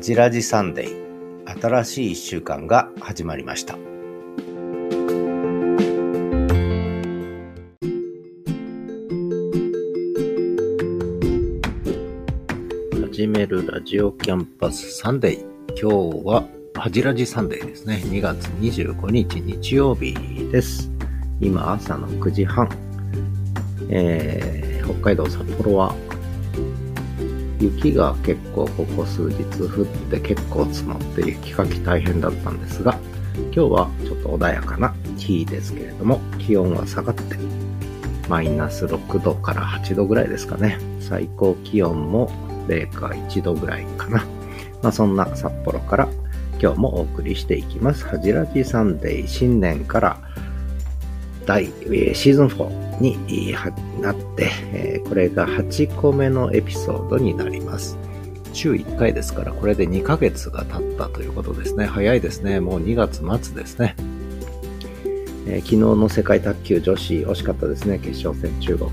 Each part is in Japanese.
はじらじサンデー。新しい一週間が始まりました。始めるラジオキャンパスサンデー。今日ははじらじサンデーですね。2月25日日曜日です。今朝の9時半、えー、北海道札幌は雪が結構ここ数日降って結構積もって雪かき大変だったんですが、今日はちょっと穏やかな日ですけれども、気温は下がって、マイナス6度から8度ぐらいですかね。最高気温も0か1度ぐらいかな。まあそんな札幌から今日もお送りしていきます。はじらじサンデー新年から第、えシーズン4になって、えこれが8個目のエピソードになります。週1回ですから、これで2ヶ月が経ったということですね。早いですね。もう2月末ですね。えー、昨日の世界卓球女子、惜しかったですね。決勝戦中国。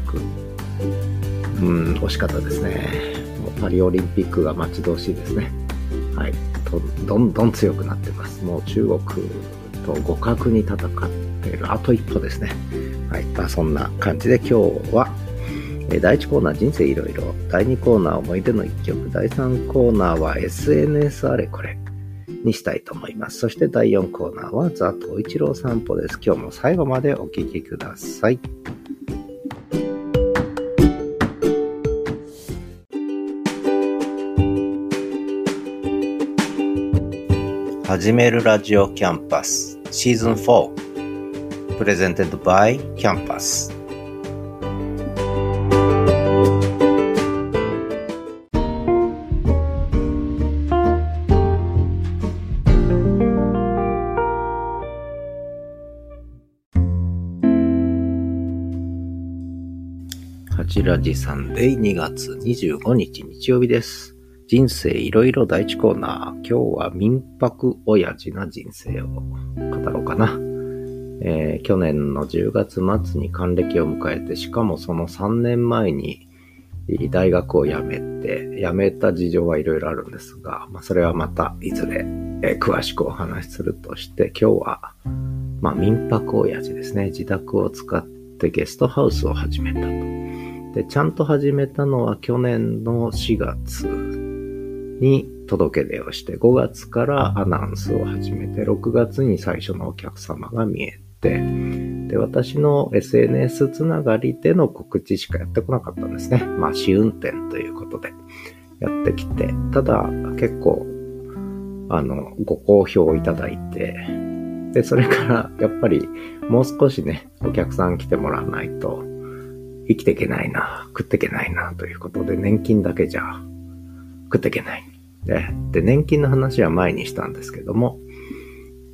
うん、惜しかったですね。もうパリオリンピックが待ち遠しいですね。はい。どんどん強くなってます。もう中国と互角に戦っている。あと一歩ですね。はい。まあそんな感じで今日は、え第1コーナー人生いろいろ。第2コーナー思い出の一曲。第3コーナーは SNS あれこれにしたいと思います。そして第4コーナーはザ・東一郎散歩です。今日も最後までお聴きください。始めるラジオキャンパスシーズン4 Presented by キャンパスはじらじサンデー2月25日日曜日です。人生いろいろ第一コーナー。今日は民泊親父な人生を語ろうかな。えー、去年の10月末に還暦を迎えて、しかもその3年前に大学を辞めて、辞めた事情はいろいろあるんですが、まあ、それはまたいずれ、えー、詳しくお話しするとして、今日は、まあ、民泊親父ですね。自宅を使ってゲストハウスを始めたと。で、ちゃんと始めたのは去年の4月に届け出をして、5月からアナウンスを始めて、6月に最初のお客様が見えて、で、私の SNS つながりでの告知しかやってこなかったんですね。まあ、試運転ということでやってきて、ただ結構、あの、ご好評いただいて、で、それからやっぱりもう少しね、お客さん来てもらわないと生きていけないな、食っていけないなということで、年金だけじゃ食っていけない。で、で年金の話は前にしたんですけども、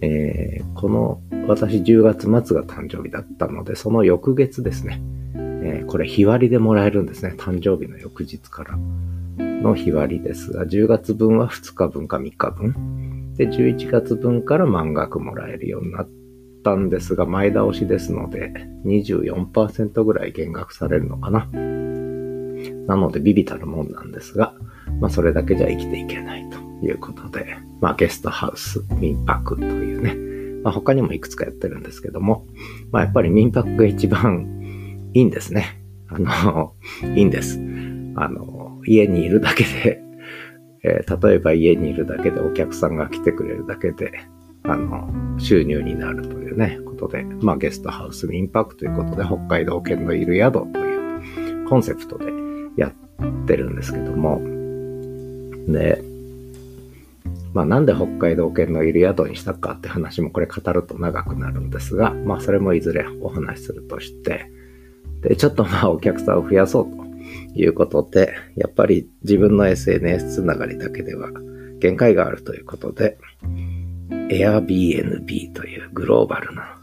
えー、この、私10月末が誕生日だったので、その翌月ですね、えー、これ日割りでもらえるんですね。誕生日の翌日からの日割りですが、10月分は2日分か3日分。で、11月分から満額もらえるようになったんですが、前倒しですので、24%ぐらい減額されるのかな。なので、ビビたるもんなんですが、まあそれだけじゃ生きていけないとということで、まあゲストハウス、民泊というね、まあ他にもいくつかやってるんですけども、まあやっぱり民泊が一番いいんですね。あの、いいんです。あの、家にいるだけで、えー、例えば家にいるだけでお客さんが来てくれるだけで、あの、収入になるというね、ことで、まあゲストハウス民泊ということで、北海道犬のいる宿というコンセプトでやってるんですけども、で、まあなんで北海道犬のいる宿にしたかって話もこれ語ると長くなるんですが、まあそれもいずれお話しするとして、で、ちょっとまあお客さんを増やそうということで、やっぱり自分の SNS つながりだけでは限界があるということで、Airbnb というグローバルな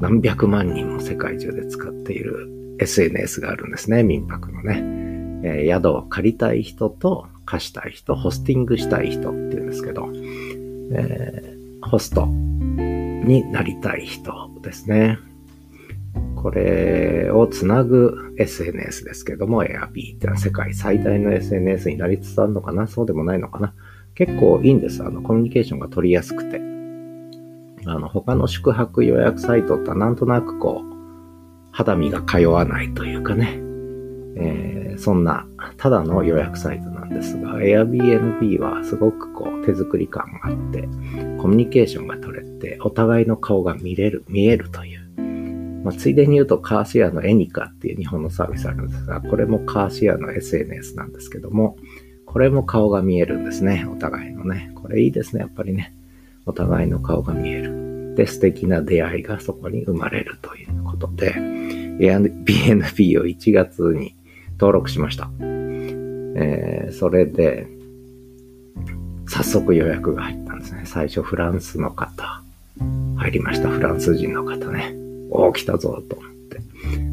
何百万人も世界中で使っている SNS があるんですね、民泊のね。えー、宿を借りたい人と貸したい人、ホスティングしたい人っていうんですけど、えー、ホストになりたい人ですね。これをつなぐ SNS ですけども、Airb ってのは世界最大の SNS になりつつあるのかなそうでもないのかな結構いいんです。あの、コミュニケーションが取りやすくて。あの、他の宿泊予約サイトってなんとなくこう、肌身が通わないというかね、えー、そんな、ただの予約サイトなんですが、Airbnb はすごくこう、手作り感があって、コミュニケーションが取れて、お互いの顔が見れる、見えるという。まあ、ついでに言うと、カーシェアのエニカっていう日本のサービスあるんですが、これもカーシェアの SNS なんですけども、これも顔が見えるんですね。お互いのね。これいいですね、やっぱりね。お互いの顔が見える。で、素敵な出会いがそこに生まれるということで、Airbnb を1月に登録しました。えー、それで、早速予約が入ったんですね。最初フランスの方、入りました。フランス人の方ね。おー、来たぞ、と思って。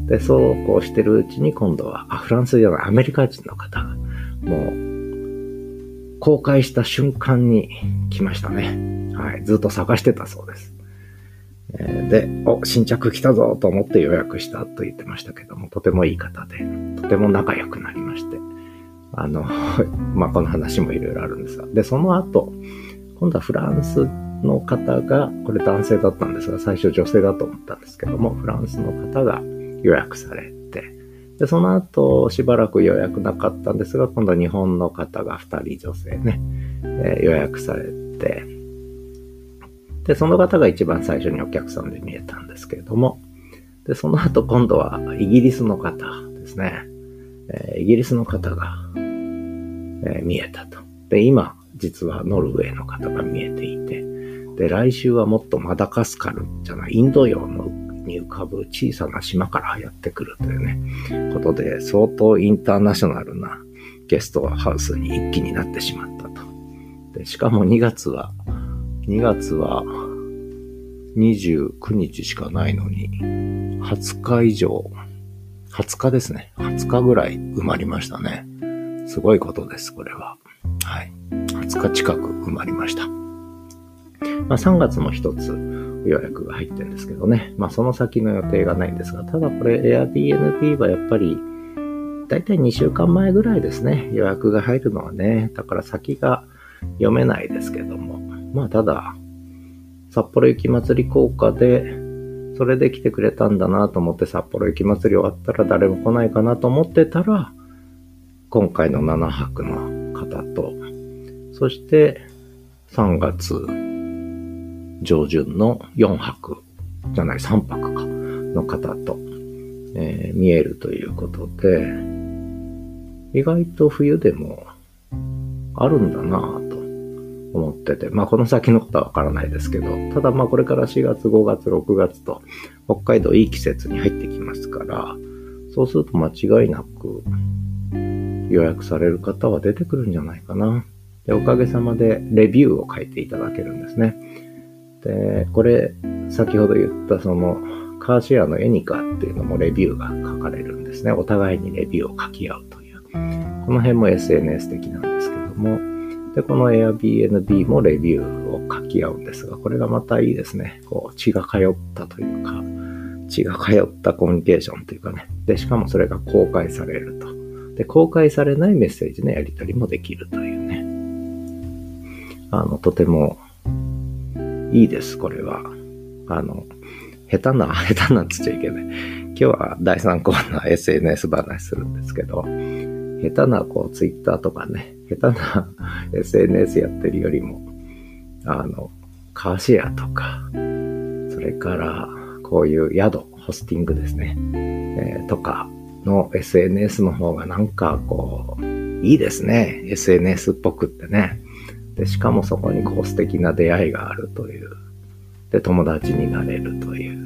で、そうこうしてるうちに今度は、あ、フランスじゃない、アメリカ人の方が、もう、公開した瞬間に来ましたね。はい。ずっと探してたそうです。えで、お、新着来たぞと思って予約したと言ってましたけども、とてもいい方で、とても仲良くなりまして、あの、まあ、この話もいろいろあるんですが、で、その後、今度はフランスの方が、これ男性だったんですが、最初女性だと思ったんですけども、フランスの方が予約されて、で、その後、しばらく予約なかったんですが、今度は日本の方が2人女性ね、えー、予約されて、で、その方が一番最初にお客さんで見えたんですけれども、で、その後今度はイギリスの方ですね。えー、イギリスの方が、えー、見えたと。で、今、実はノルウェーの方が見えていて、で、来週はもっとマダガスカルじゃない、インド洋のに浮かぶ小さな島からやってくるというね、ことで、相当インターナショナルなゲストハウスに一気になってしまったと。で、しかも2月は、2月は29日しかないのに、20日以上、20日ですね。20日ぐらい埋まりましたね。すごいことです、これは。はい。20日近く埋まりました。まあ3月も一つ予約が入ってるんですけどね。まあその先の予定がないんですが、ただこれ Airbnb はやっぱり、だいたい2週間前ぐらいですね。予約が入るのはね。だから先が読めないですけども。まあただ、札幌雪まつり効果で、それで来てくれたんだなと思って札幌雪まつり終わったら誰も来ないかなと思ってたら、今回の7泊の方と、そして3月上旬の4泊じゃない3泊かの方と、えー、見えるということで、意外と冬でもあるんだなぁと思ってて、まあこの先のことはわからないですけど、ただまあこれから4月、5月、6月と北海道いい季節に入ってきますから、そうすると間違いなく予約される方は出てくるんじゃないかな。で、おかげさまでレビューを書いていただけるんですね。で、これ、先ほど言ったその、カーシェアのエニカっていうのもレビューが書かれるんですね。お互いにレビューを書き合うという。この辺も SNS 的なんですけども、で、この Airbnb もレビューを書き合うんですが、これがまたいいですね。こう、血が通ったというか、血が通ったコミュニケーションというかね。で、しかもそれが公開されると。で、公開されないメッセージのやり取りもできるというね。あの、とてもいいです、これは。あの、下手な、下手なって言っちゃいけない。今日は第3コーナー SNS 話するんですけど、下手なこう Twitter とかね、下手な SNS やってるよりも、あの、カーシェアとか、それからこういう宿、ホスティングですね、えー、とかの SNS の方がなんかこう、いいですね。SNS っぽくってね。で、しかもそこにこう素敵な出会いがあるという。で、友達になれるという。う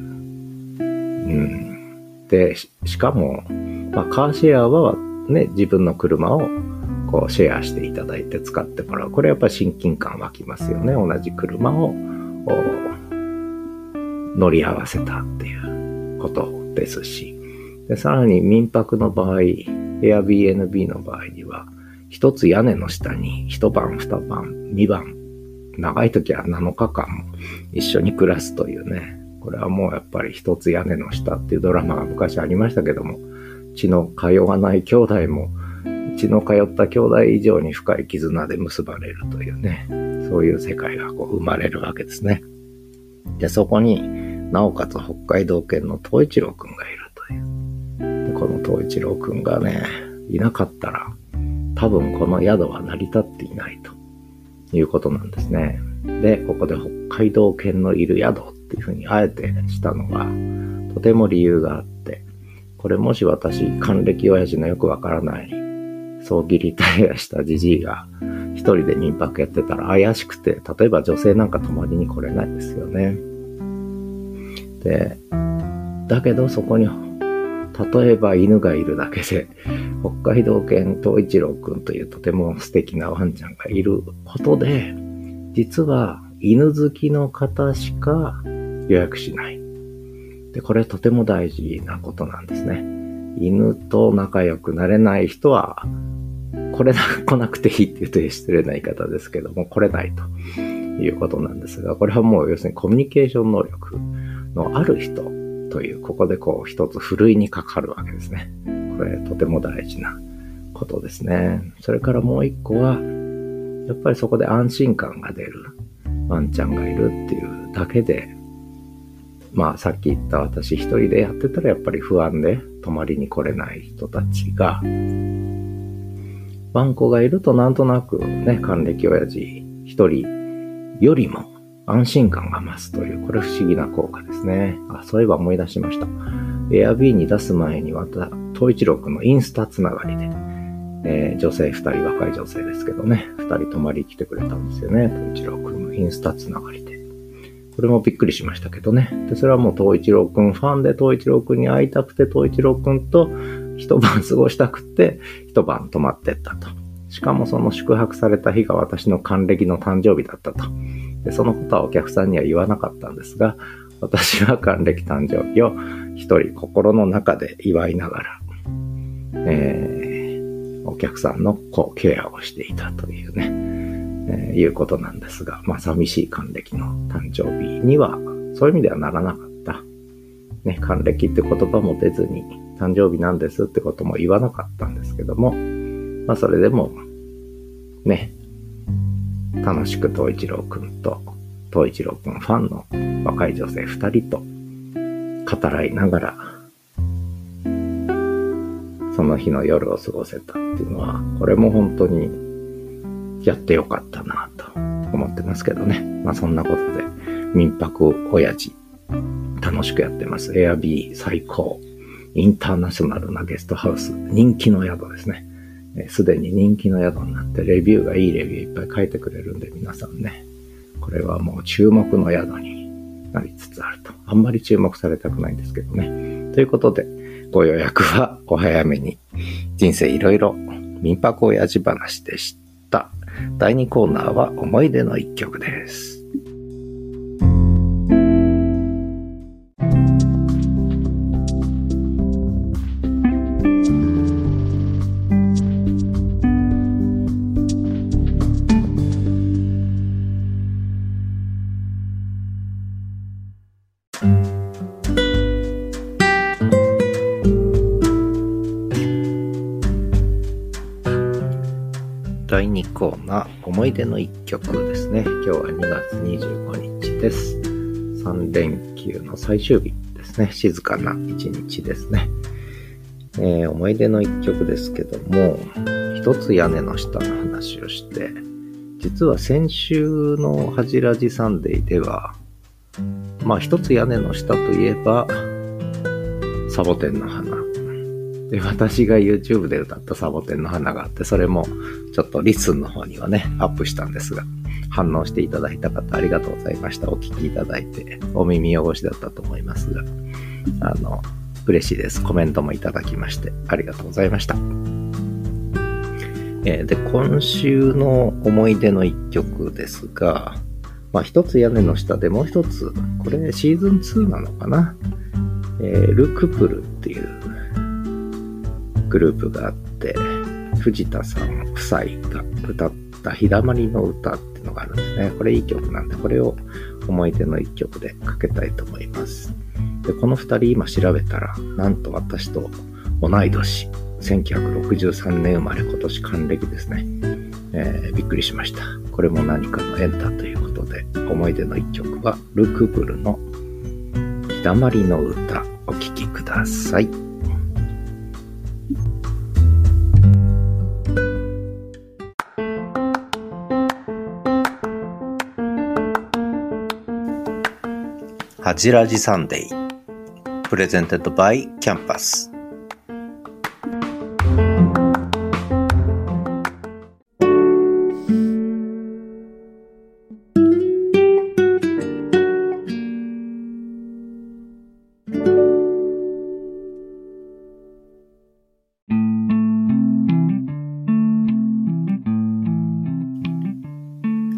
ん。で、しかも、まあ、カーシェアはね、自分の車をこうシェアしていただいて使ってもらう。これやっぱ親近感湧きますよね。同じ車を乗り合わせたっていうことですし。でさらに民泊の場合、Airbnb の場合には、一つ屋根の下に一晩、二晩、二晩、長い時は7日間も一緒に暮らすというね。これはもうやっぱり一つ屋根の下っていうドラマが昔ありましたけども、血の通わない兄弟も血の通った兄弟以上に深い絆で結ばれるというね、そういう世界がこう生まれるわけですね。で、そこになおかつ北海道犬の東一郎くんがいる。この東一郎くんがね、いなかったら、多分この宿は成り立っていないということなんですね。で、ここで北海道犬のいる宿っていうふうにあえてしたのが、とても理由があって、これもし私、還暦親父のよくわからない、葬儀リタイアしたじじいが一人で民泊やってたら怪しくて、例えば女性なんか泊まりに来れないですよね。で、だけどそこに、例えば犬がいるだけで、北海道犬東一郎くんというとても素敵なワンちゃんがいることで、実は犬好きの方しか予約しない。で、これとても大事なことなんですね。犬と仲良くなれない人は、これな、来なくていいって言うと失礼な言い方ですけども、来れないということなんですが、これはもう要するにコミュニケーション能力のある人という、ここでこう一つふるいにかかるわけですね。これとても大事なことですね。それからもう一個は、やっぱりそこで安心感が出るワンちゃんがいるっていうだけで、まあさっき言った私一人でやってたらやっぱり不安で泊まりに来れない人たちが、ワンコがいるとなんとなくね、還暦親父一人よりも安心感が増すという、これ不思議な効果ですね。あ、そういえば思い出しました。Airb に出す前にまた、東一郎くんのインスタつながりで、えー、女性二人、若い女性ですけどね、二人泊まり来てくれたんですよね。東一郎くんのインスタつながりで。これもびっくりしましたけどね。で、それはもう東一郎くんファンで東一郎くんに会いたくて東一郎くんと一晩過ごしたくて一晩泊まってったと。しかもその宿泊された日が私の還暦の誕生日だったと。で、そのことはお客さんには言わなかったんですが、私は還暦誕生日を一人心の中で祝いながら、えー、お客さんのこうケアをしていたというね、えー、いうことなんですが、まあ寂しい還暦の誕生日には、そういう意味ではならなかった。ね、還暦って言葉も出ずに、誕生日なんですってことも言わなかったんですけども、まあそれでも、ね、楽しく東一郎くんと、東一郎くんファンの若い女性二人と語らいながら、その日の夜を過ごせたっていうのは、これも本当にやってよかったなと思ってますけどね。まあそんなことで、民泊親父、楽しくやってます。エアビー最高。インターナショナルなゲストハウス。人気の宿ですね。すでに人気の宿になって、レビューがいいレビューいっぱい書いてくれるんで、皆さんね、これはもう注目の宿になりつつあると。あんまり注目されたくないんですけどね。ということで、ご予約はお早めに。人生いろいろ民泊親父話でした。第2コーナーは思い出の一曲です。第2コーナー、思い出の一曲ですね。今日は2月25日です。3連休の最終日ですね。静かな一日ですね。えー、思い出の一曲ですけども、一つ屋根の下の話をして、実は先週のハジラジサンデーでは、まあ一つ屋根の下といえば、サボテンの花で、私が YouTube で歌ったサボテンの花があって、それもちょっとリスンの方にはね、アップしたんですが、反応していただいた方ありがとうございました。お聞きいただいて、お耳汚しだったと思いますが、あの、嬉しいです。コメントもいただきまして、ありがとうございました。えー、で、今週の思い出の一曲ですが、まあ一つ屋根の下でもう一つ、これシーズン2なのかな？えー、ルクプルっていうグループがあって、藤田さん夫妻が歌った日だまりの歌っていうのがあるんですね。これいい曲なんで、これを思い出の一曲でかけたいと思います。で、この二人今調べたら、なんと私と同い年1963年生まれ、今年還暦ですね。えー、びっくりしました。これも何かの縁だということで、思い出の一曲は、 Le Couple のひだまりの詩、お聴きください。はじらじサンデー。 Presented by キャンパス。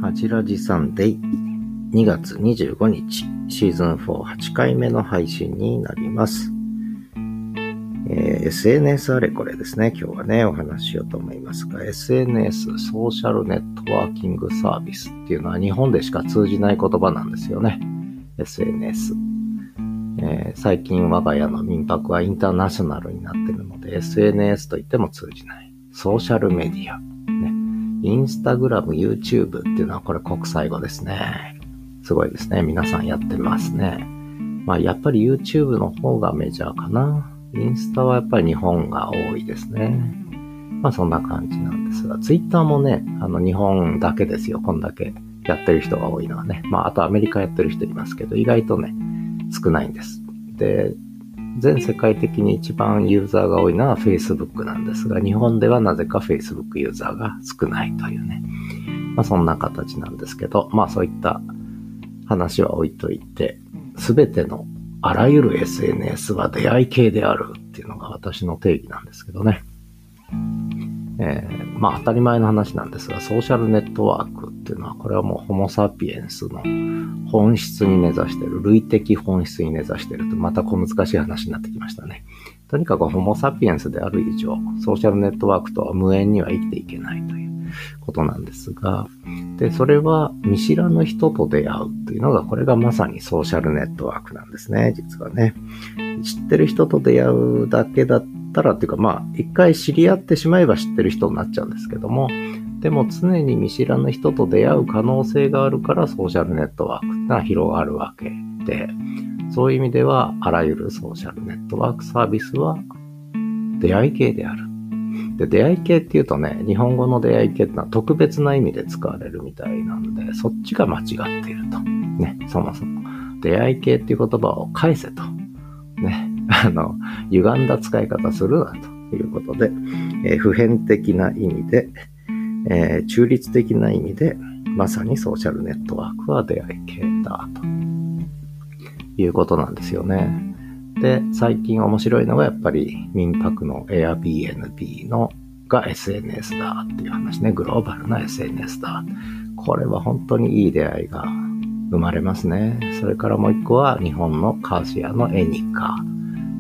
はじらじサンデー2月25日シーズン48回目の配信になります。えー、SNS あれこれですね。今日はね、お話ししようと思いますが、SNS、ソーシャルネットワーキングサービスっていうのは日本でしか通じない言葉なんですよね。SNS。えー、最近我が家の民泊はインターナショナルになってるので、SNS と言っても通じない。ソーシャルメディア。ね。インスタグラム、YouTube っていうのはこれ国際語ですね。すごいですね。皆さんやってますね。まあやっぱり YouTube の方がメジャーかな。インスタはやっぱり日本が多いですね。まあそんな感じなんですが、Twitter もね、あの日本だけですよ。こんだけやってる人が多いのはね。まああとアメリカやってる人いますけど、意外とね、少ないんです。で、全世界的に一番ユーザーが多いのは Facebook なんですが、日本ではなぜか Facebook ユーザーが少ないというね。まあそんな形なんですけど、まあそういった話は置いといて、すべてのあらゆる SNS は出会い系であるっていうのが私の定義なんですけどね。えー、まあ当たり前の話なんですが、ソーシャルネットワークっていうのは、これはもうホモサピエンスの本質に根ざしてる、類的本質に根ざしてると、また小難しい話になってきましたね。とにかくホモサピエンスである以上、ソーシャルネットワークとは無縁には生きていけないという。ことなんですが、で、それは見知らぬ人と出会うっていうのが、これがまさにソーシャルネットワークなんですね、実はね。知ってる人と出会うだけだったらっていうか、まあ、一回知り合ってしまえば知ってる人になっちゃうんですけども、でも常に見知らぬ人と出会う可能性があるからソーシャルネットワークってのは広がるわけで、そういう意味ではあらゆるソーシャルネットワークサービスは出会い系である。で、出会い系っていうとね、日本語の出会い系ってのは特別な意味で使われるみたいなんで、そっちが間違っていると。ね、そもそも。出会い系っていう言葉を返せと。ね、あの、歪んだ使い方するなということで、えー、普遍的な意味で、えー、中立的な意味で、まさにソーシャルネットワークは出会い系だということなんですよね。で、最近面白いのがやっぱり民泊の Airbnb のが SNS だっていう話ね。グローバルな SNS だ。これは本当にいい出会いが生まれますね。それからもう一個は日本のカーシアのエニカ。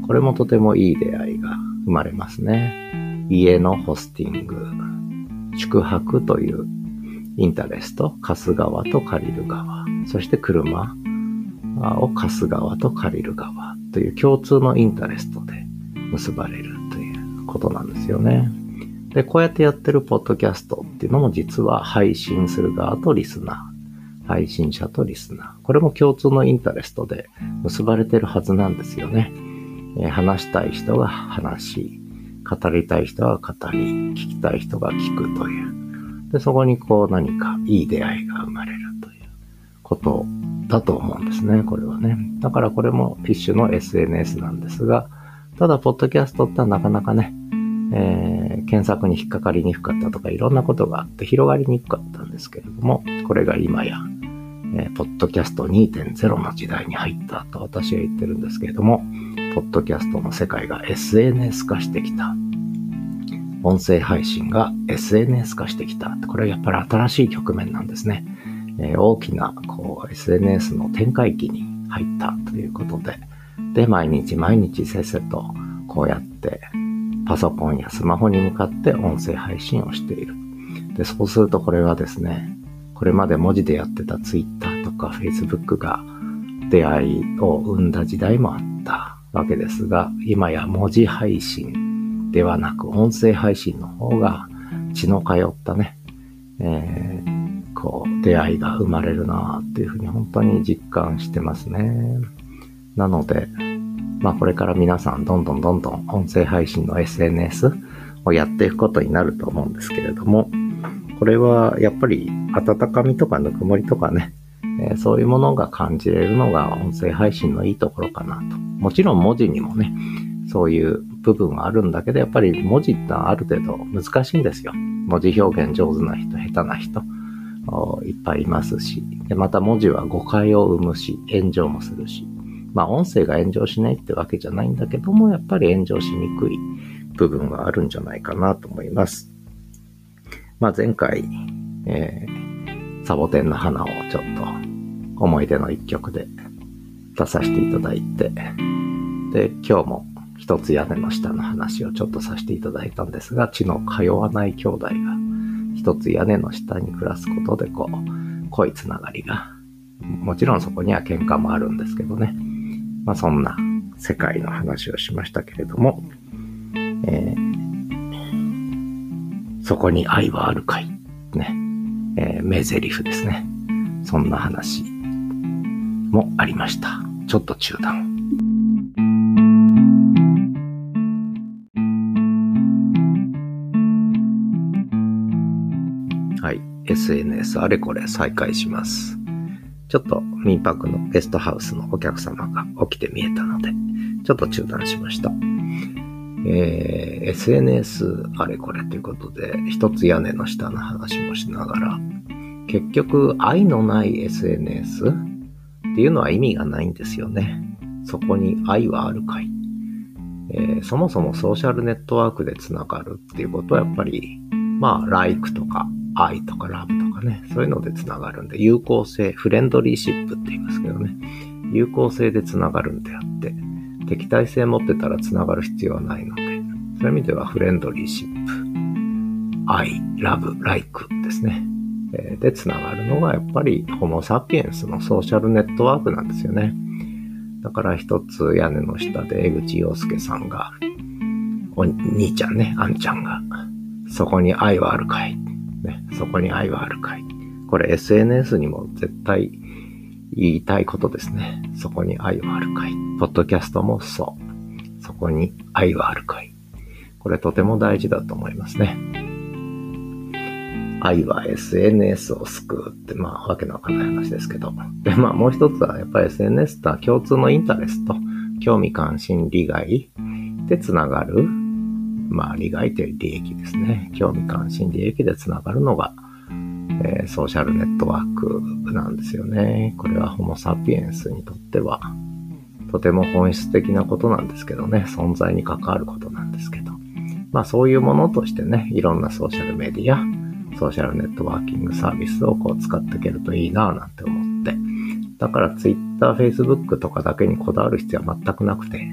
これもとてもいい出会いが生まれますね。家のホスティング、宿泊というインタレスト、貸す側と借りる側、そして車を貸す側と借りる側という共通のインタレストで結ばれるということなんですよね。で、こうやってやってるポッドキャストっていうのも実は配信する側とリスナー、配信者とリスナー。これも共通のインタレストで結ばれてるはずなんですよね。えー、話したい人が話し、語りたい人は語り、聞きたい人が聞くという。で、そこにこう何かいい出会いが生まれるということだと思うんですね、これはね。だからこれも一種の SNS なんですが、ただ、ポッドキャストってなかなかね、えー、検索に引っかかりにくかったとかいろんなことがあって広がりにくかったんですけれども、これが今や、えー、ポッドキャスト2.0の時代に入ったと私は言ってるんですけれども、ポッドキャストの世界が SNS 化してきた。音声配信が SNS 化してきた。これはやっぱり新しい局面なんですね。えー、大きなこう SNS の展開期に入ったということで、で、毎日毎日せっせとこうやってパソコンやスマホに向かって音声配信をしている。で、そうするとこれはですね、これまで文字でやってた Twitter とか Facebook が出会いを生んだ時代もあったわけですが、今や文字配信ではなく音声配信の方が血の通ったね、えー、こう、出会いが生まれるなっていうふうに本当に実感してますね。なので、まあこれから皆さんどんどんどんどん音声配信の SNS をやっていくことになると思うんですけれども、これはやっぱり温かみとかぬくもりとかね、えー、そういうものが感じれるのが音声配信のいいところかなと。もちろん文字にもね、そういう部分はあるんだけど、やっぱり文字ってある程度難しいんですよ。文字表現上手な人、下手な人、いっぱいいますし。で、また文字は誤解を生むし、炎上もするし。まあ音声が炎上しないってわけじゃないんだけども、やっぱり炎上しにくい部分があるんじゃないかなと思います。まあ前回、えー、サボテンの花をちょっと思い出の一曲で出させていただいて、で、今日も一つ屋根の下の話をちょっとさせていただいたんですが、血の通わない兄弟が一つ屋根の下に暮らすことでこう、濃いつながりが、もちろんそこには喧嘩もあるんですけどね。まあそんな世界の話をしましたけれども、えー、そこに愛はあるかい？ね、えー、名台詞ですね。そんな話もありました。ちょっと中断。SNS あれこれ再開します。ちょっと民泊のゲストハウスのお客様が起きて見えたので、ちょっと中断しました。えー、SNS あれこれということで、一つ屋根の下の話もしながら、結局愛のない SNS っていうのは意味がないんですよね。そこに愛はあるかい。えー、そもそもソーシャルネットワークでつながるっていうことはやっぱり、まあ、like とか愛とかラブとかね、そういうのでつながるんで、有効性、フレンドリーシップって言いますけどね、有効性でつながるんであって、敵対性持ってたらつながる必要はないので、そういう意味ではフレンドリーシップ、愛、ラブ、ライクですね。でつながるのがやっぱりホモサピエンスのソーシャルネットワークなんですよね。だから一つ屋根の下で江口洋介さんが、お兄ちゃんね、あんちゃんが、そこに愛はあるかい。ね、そこに愛はあるかい。これ SNS にも絶対言いたいことですね。そこに愛はあるかい。ポッドキャストもそう。そこに愛はあるかい。これとても大事だと思いますね。愛は SNS を救うって、まあ、わけのわかんない話ですけど。で、まあ、もう一つは、やっぱり SNS って共通のインタレスト、興味関心、利害でつながる、まあ、利害という利益ですね。興味関心、利益でつながるのが、えー、ソーシャルネットワークなんですよね。これはホモサピエンスにとっては、とても本質的なことなんですけどね、存在に関わることなんですけど。まあそういうものとしてね、いろんなソーシャルメディア、ソーシャルネットワーキングサービスをこう使っていけるといいなぁなんて思って。だから Twitter、Facebook とかだけにこだわる必要は全くなくて、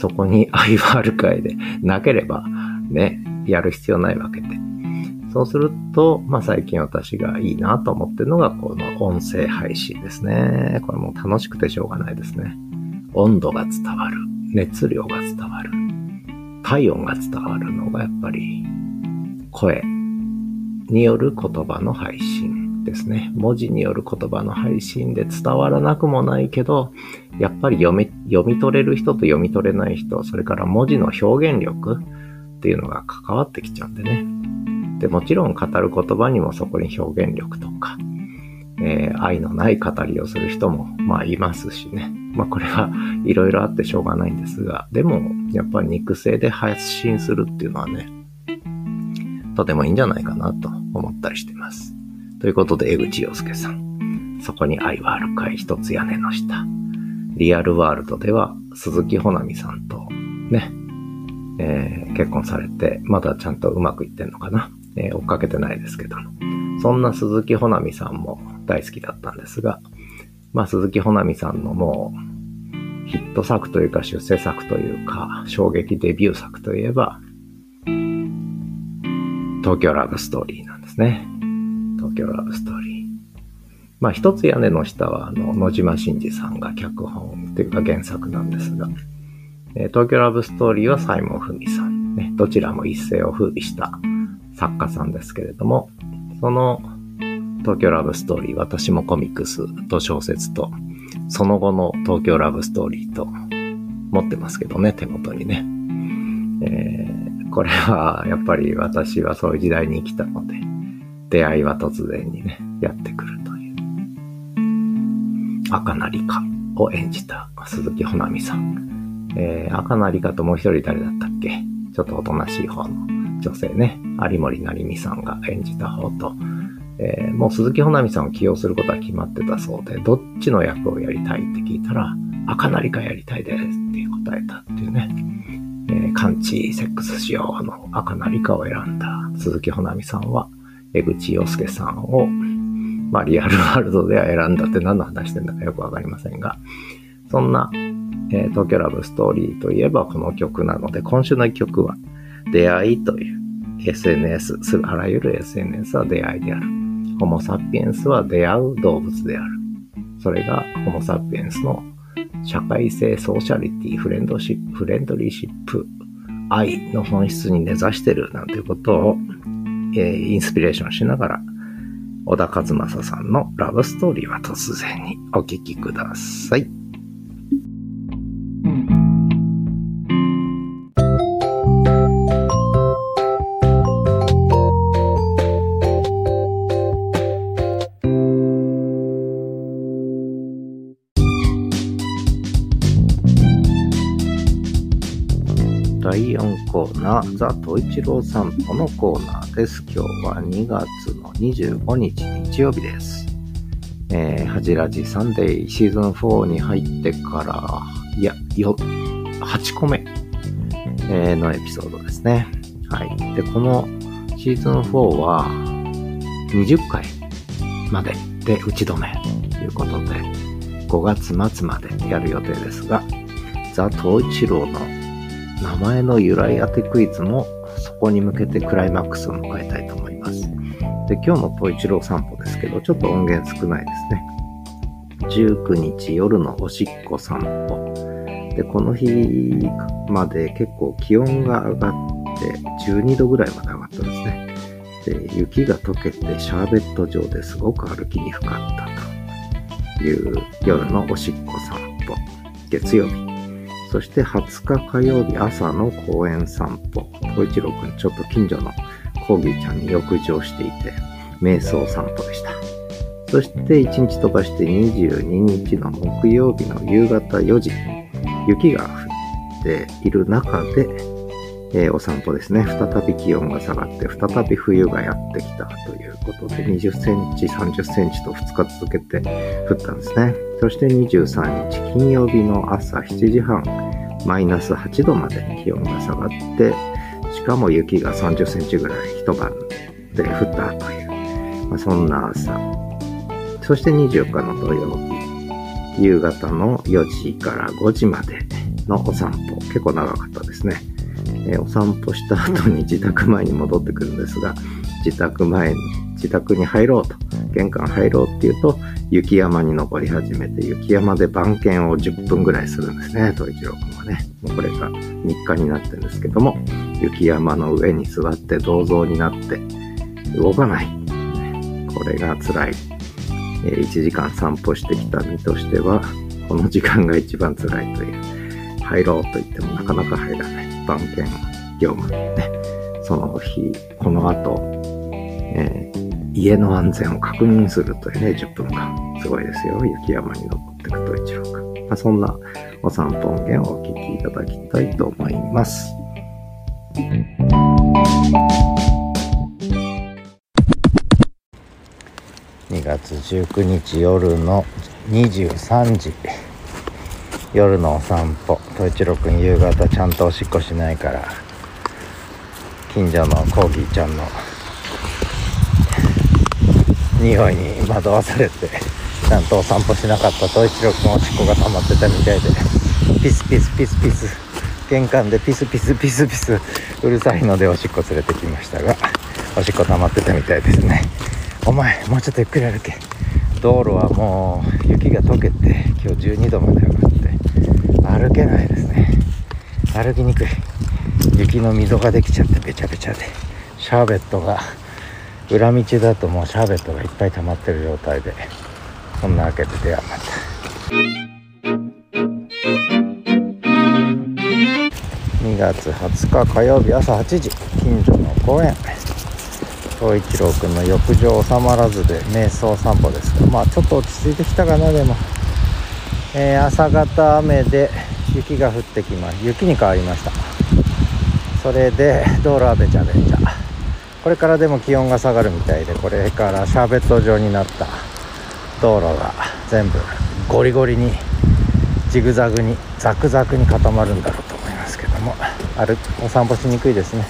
そこに愛はあるかいでなければね、やる必要ないわけで。そうすると、まあ最近私がいいなと思ってるのがこの音声配信ですね。これも楽しくてしょうがないですね。温度が伝わる。熱量が伝わる。体温が伝わるのがやっぱり声による言葉の配信ですね。文字による言葉の配信で伝わらなくもないけど、やっぱり読み、読み取れる人と読み取れない人、それから文字の表現力っていうのが関わってきちゃうんでね。で、もちろん語る言葉にもそこに表現力とか、えー、愛のない語りをする人も、まあいますしね。まあこれはいろいろあってしょうがないんですが、でも、やっぱり肉声で発信するっていうのはね、とてもいいんじゃないかなと思ったりしてます。ということで、江口洋介さん。そこに愛はあるかい？一つ屋根の下。リアルワールドでは鈴木ほなみさんとね、えー、結婚されて、まだちゃんとうまくいってんのかな、えー、追っかけてないですけど。そんな鈴木ほなみさんも大好きだったんですが、まあ鈴木ほなみさんのもうヒット作というか出世作というか衝撃デビュー作といえば、東京ラブストーリーなんですね。東京ラブストーリー。まあ、一つ屋根の下は、あの、野島真司さんが脚本というか原作なんですが、えー、東京ラブストーリーは西門文さん。ね、どちらも一世を風靡した作家さんですけれども、その東京ラブストーリー、私もコミックスと小説と、その後の東京ラブストーリーと持ってますけどね、手元にね。えー、これはやっぱり私はそういう時代に生きたので、出会いは突然にね、やってくるという。赤成かを演じた鈴木ほなみさん。えー、赤成かともう一人誰だったっけ？ちょっとおとなしい方の女性ね、有森成美さんが演じた方と、えー、もう鈴木ほなみさんを起用することは決まってたそうで、どっちの役をやりたいって聞いたら、赤成かやりたいですって答えたっていうね。えー、カンチセックス仕様の赤成かを選んだ鈴木ほなみさんは、江口洋介さんを、まあリアルワールドでは選んだって何の話してんだかよくわかりませんが、そんな、えー、東京ラブストーリーといえばこの曲なので、今週の一曲は、出会いという SNS、あらゆる SNS は出会いである。ホモ・サピエンスは出会う動物である。それがホモ・サピエンスの社会性、ソーシャリティ、フレンドシップ、フレンドリーシップ、愛の本質に根ざしてるなんてことを、えー、インスピレーションしながら、小田和正さんのラブストーリーは突然にお聞きください。第4コーナー、ザ・トイチロー散歩のコーナーです。今日は2月の25日日曜日です。えー、ハジラジサンデーシーズン4に入ってから、いや、よ、8個目、えー、のエピソードですね。はい。で、このシーズン4は20回までで打ち止めということで、5月末までやる予定ですが、ザ・トイチローの名前の由来当てクイズもそこに向けてクライマックスを迎えたいと思います。で、今日の東一郎散歩ですけど、ちょっと音源少ないですね。19日夜のおしっこ散歩。で、この日まで結構気温が上がって12度ぐらいまで上がったんですね。で、雪が溶けてシャーベット状ですごく歩きにくかったという夜のおしっこ散歩。月曜日。そして20日火曜日朝の公園散歩。小一郎くん、ちょっと近所のコーギーちゃんに浴場していて、瞑想散歩でした。そして1日飛ばして22日の木曜日の夕方4時、雪が降っている中で、えー、お散歩ですね。再び気温が下がって、再び冬がやってきたということで、20センチ、30センチと2日続けて降ったんですね。そして23日金曜日の朝7時半、マイナス8度まで気温が下がって、しかも雪が30センチぐらい一晩で降ったという、まあ、そんな朝。そして24日の土曜日、夕方の4時から5時までのお散歩。結構長かったですね。えー、お散歩した後に自宅前に戻ってくるんですが、自宅前に、自宅に入ろうと、玄関入ろうっていうと、雪山に登り始めて、雪山で番犬を10分ぐらいするんですね、東一郎くんはね。もうこれが日課になってるんですけども、雪山の上に座って銅像になって、動かない。これが辛い。え、1時間散歩してきた身としては、この時間が一番辛いという。入ろうと言ってもなかなか入らない。番犬業務ね。その日、この後、えー家の安全を確認するというね、10分間。すごいですよ。雪山に登っていくと一郎くん。まあ、そんなお散歩音源をお聞きいただきたいと思います。2月19日夜の23時夜のお散歩統一郎くん夕方ちゃんとおしっこしないから近所のコーギーちゃんの匂いに惑わされてちゃんとお散歩しなかった。と一郎君おしっこが溜まってたみたいで。ピスピスピスピス。玄関でピスピスピスピス。うるさいのでおしっこ連れてきましたがおしっこ溜まってたみたいですね。お前もうちょっとゆっくり歩け。道路はもう雪が溶けて今日12度まで上がって歩けないですね。歩きにくい。雪の溝ができちゃってべちゃべちゃでシャーベットが裏道だともうシャーベットがいっぱい溜まってる状態でそんなわけでではまた。2月20日火曜日朝8時近所の公園東一郎くんの浴場収まらずで瞑想散歩ですがまあちょっと落ち着いてきたかなでも、えー、朝方雨で雪が降ってきます雪に変わりました。それで道路はべちゃべちゃ。これからでも気温が下がるみたいでこれからシャーベット状になった道路が全部ゴリゴリにジグザグにザクザクに固まるんだろうと思いますけども歩お散歩しにくいですね。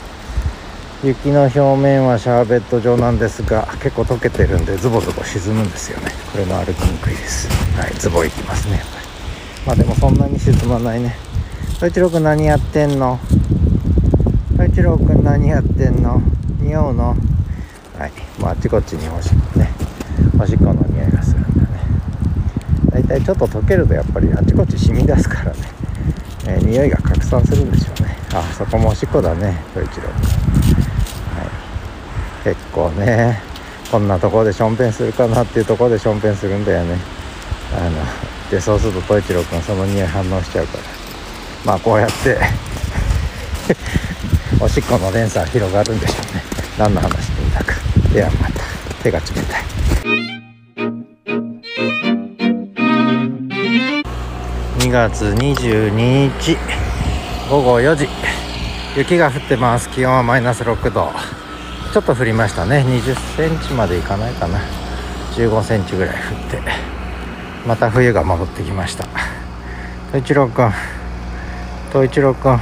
雪の表面はシャーベット状なんですが結構溶けてるんでズボズボ沈むんですよね。これも歩きにくいです。はいズボ行きますねやっぱり。まあでもそんなに沈まないね。太一郎くん何やってんの？太一郎くん何やってんの？匂うのはい。まああっちこっちにおしっこね。おしっこの匂いがするんだね。だいいちょっと溶けるとやっぱりあっちこっち染み出すからね、えー、匂いが拡散するんでしょうね。あそこもおしっこだね。太一郎くん結構ねこんなところでしょんべんするかなっていうところでしょんべんするんだよね。あのでそうすると統一郎君その匂い反応しちゃうから。まあこうやって おしっこの連鎖広がるんでしょうね。何の話でいいんだか。ではまた手が冷たい。2月22日午後4時。雪が降ってます。気温はマイナス6度。ちょっと降りましたね。20センチまでいかないかな。15センチぐらい降って。また冬が戻ってきました。統一郎くん統一郎くん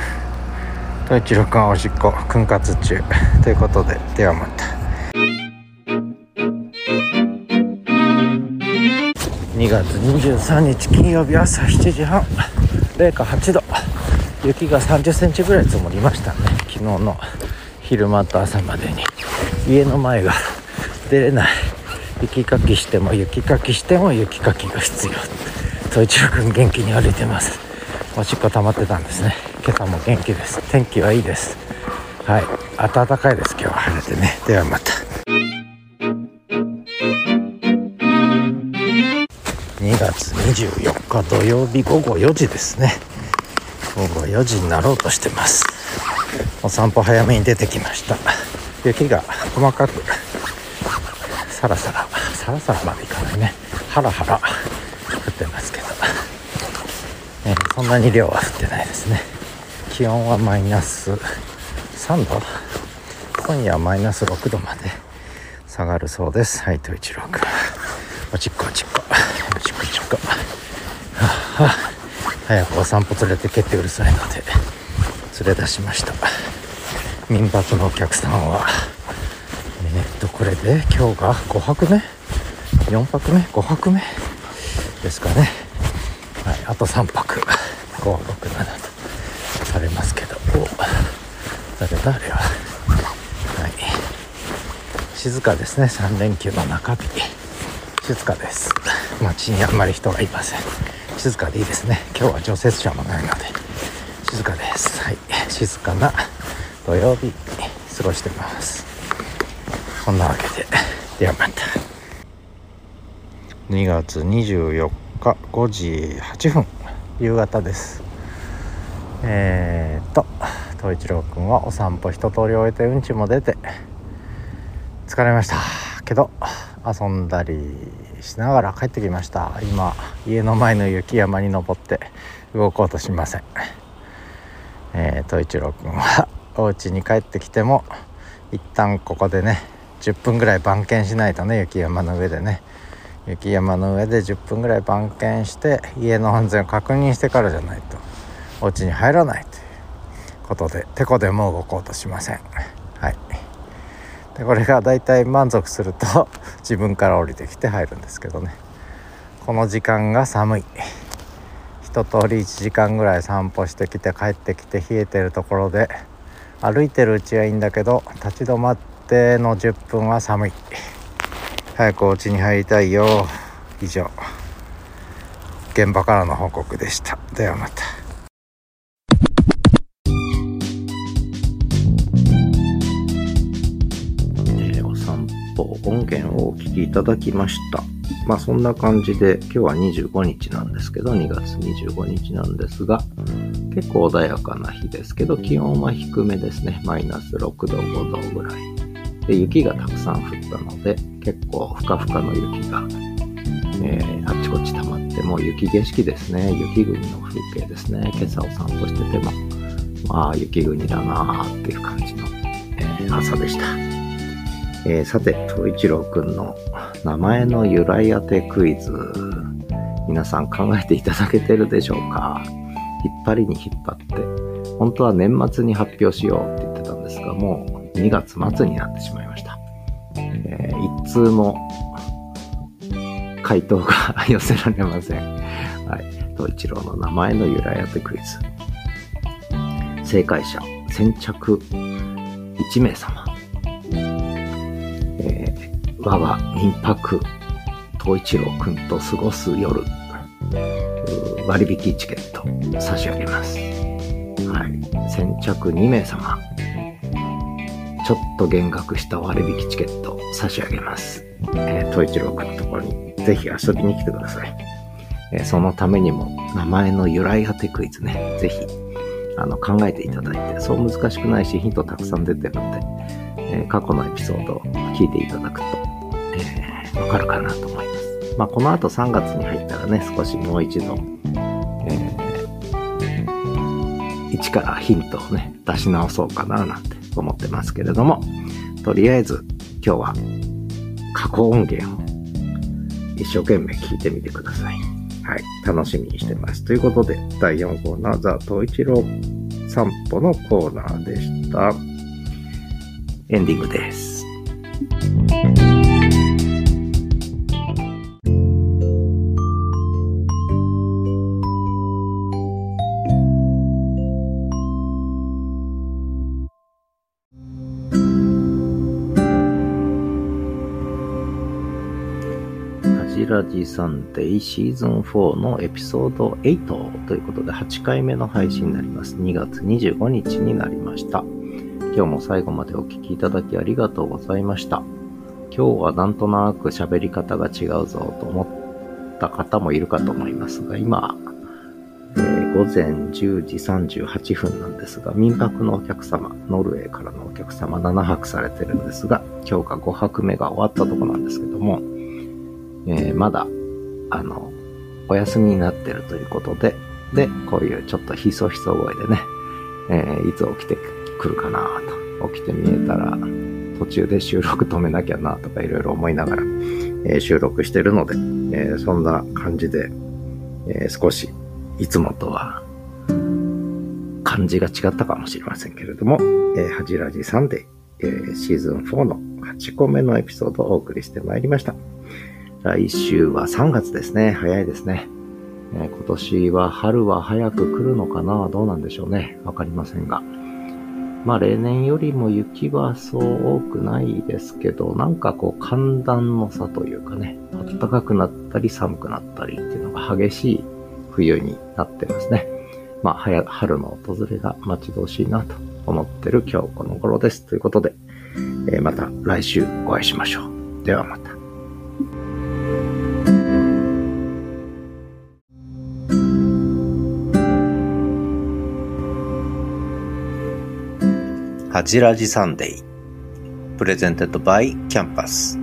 統一郎くんおしっこ訓活中ということでではまた。2月23日金曜日朝7時半。零下8度。雪が30センチぐらい積もりましたね。昨日の昼間と朝までに。家の前が出れない。雪かきしても雪かきしても雪かきが必要。統一郎君元気に歩いてます。おしっこ溜まってたんですね。今朝も元気です。天気はいいです。はい。暖かいです。今日は晴れてね。ではまた。2月24日土曜日午後4時ですね。午後4時になろうとしてます。お散歩早めに出てきました。雪が細かくさらさらさらさらまでいかないね。ハラハラ降ってますけど、えー、そんなに量は降ってないですね。気温はマイナス3度。今夜はマイナス6度まで下がるそうです。はいと一郎くんおちっこおちっこ。おちっこおちっこ。はあ、早くお散歩連れてけってうるさいので連れ出しました。民泊のお客さんはえー、っとこれで今日が5泊目？4泊目？5泊目？ですかね。はいあと3泊。567とされますけどお誰だあれははい。静かですね。3連休の中日。静かです。街にあんまり人がいません。静かでいいですね。今日は除雪車もないので。静かです。はい。静かな土曜日過ごしてます。そんなわけでではまた。2月24日5時8分。夕方です。えー、っと東一郎くんはお散歩一通り終えてうんちも出て疲れました。けど遊んだりしながら帰ってきました。今家の前の雪山に登って動こうとしません。えー、一郎くんはお家に帰ってきても一旦ここでね10分ぐらい番犬しないとね雪山の上でね。雪山の上で10分ぐらい番犬して家の安全を確認してからじゃないとお家に入らない。ことでてこでも動こうとしません。はい。でこれがだいたい満足すると 自分から降りてきて入るんですけどね。この時間が寒い。一通り1時間ぐらい散歩してきて帰ってきて冷えてるところで歩いてるうちはいいんだけど立ち止まっての10分は寒い。早くお家に入りたいよ。以上。現場からの報告でした。ではまた。音源をお聴きいただきました。まあそんな感じで今日は25日なんですけど、2月25日なんですが、結構穏やかな日ですけど、気温は低めですね。マイナス6度、5度ぐらい。で、雪がたくさん降ったので、結構ふかふかの雪が、えー、あっちこっち溜まって、もう雪景色ですね。雪国の風景ですね。今朝お散歩してても、まあ雪国だなーっていう感じの、えー、朝でした。えー、さて、東一郎くんの名前の由来当てクイズ。皆さん考えていただけてるでしょうか？引っ張りに引っ張って。本当は年末に発表しようって言ってたんですが、もう2月末になってしまいました。えー、一通も回答が寄せられません。はい。東一郎の名前の由来当てクイズ。正解者、先着1名様。我が民泊、東一郎くんと過ごす夜、割引チケット差し上げます。はい。先着2名様、ちょっと減額した割引チケット差し上げます。えー、東一郎くんのところにぜひ遊びに来てください。えー、そのためにも名前の由来当てクイズね、ぜひあの考えていただいて、そう難しくないしヒントたくさん出てるので、えー、過去のエピソードを聞いていただくと、わかるかなと思います。まあ、この後3月に入ったらね、少しもう一度、えー、一からヒントをね、出し直そうかななんて思ってますけれども、とりあえず今日は過去音源を一生懸命聞いてみてください。はい。楽しみにしてます。ということで、第4コーナー、ザ・東一郎散歩のコーナーでした。エンディングです。ジサンデーシーズン4のエピソード8ということで8回目の配信になります。2月25日になりました。今日も最後までお聴きいただきありがとうございました。今日はなんとなく喋り方が違うぞと思った方もいるかと思いますが、今、え、午前10時38分なんですが、民泊のお客様、ノルウェーからのお客様7泊されてるんですが、今日が5泊目が終わったとこなんですけども、えー、まだ、あの、お休みになってるということで、で、こういうちょっとひそひそ声でね、えー、いつ起きてくるかなと、起きて見えたら、途中で収録止めなきゃなとかいろいろ思いながら、えー、収録してるので、えー、そんな感じで、え少しいつもとは感じが違ったかもしれませんけれども、えー、ハジラジさんで、えシーズン4の8個目のエピソードをお送りしてまいりました。来週は3月ですね。早いですね。えー、今年は春は早く来るのかな？どうなんでしょうね。わかりませんが。まあ例年よりも雪はそう多くないですけど、なんかこう寒暖の差というかね、暖かくなったり寒くなったりっていうのが激しい冬になってますね。まあ早春の訪れが待ち遠しいなと思ってる今日この頃です。ということで、えー、また来週お会いしましょう。ではまた。はじらじサンデー。 Presented by キャンパス。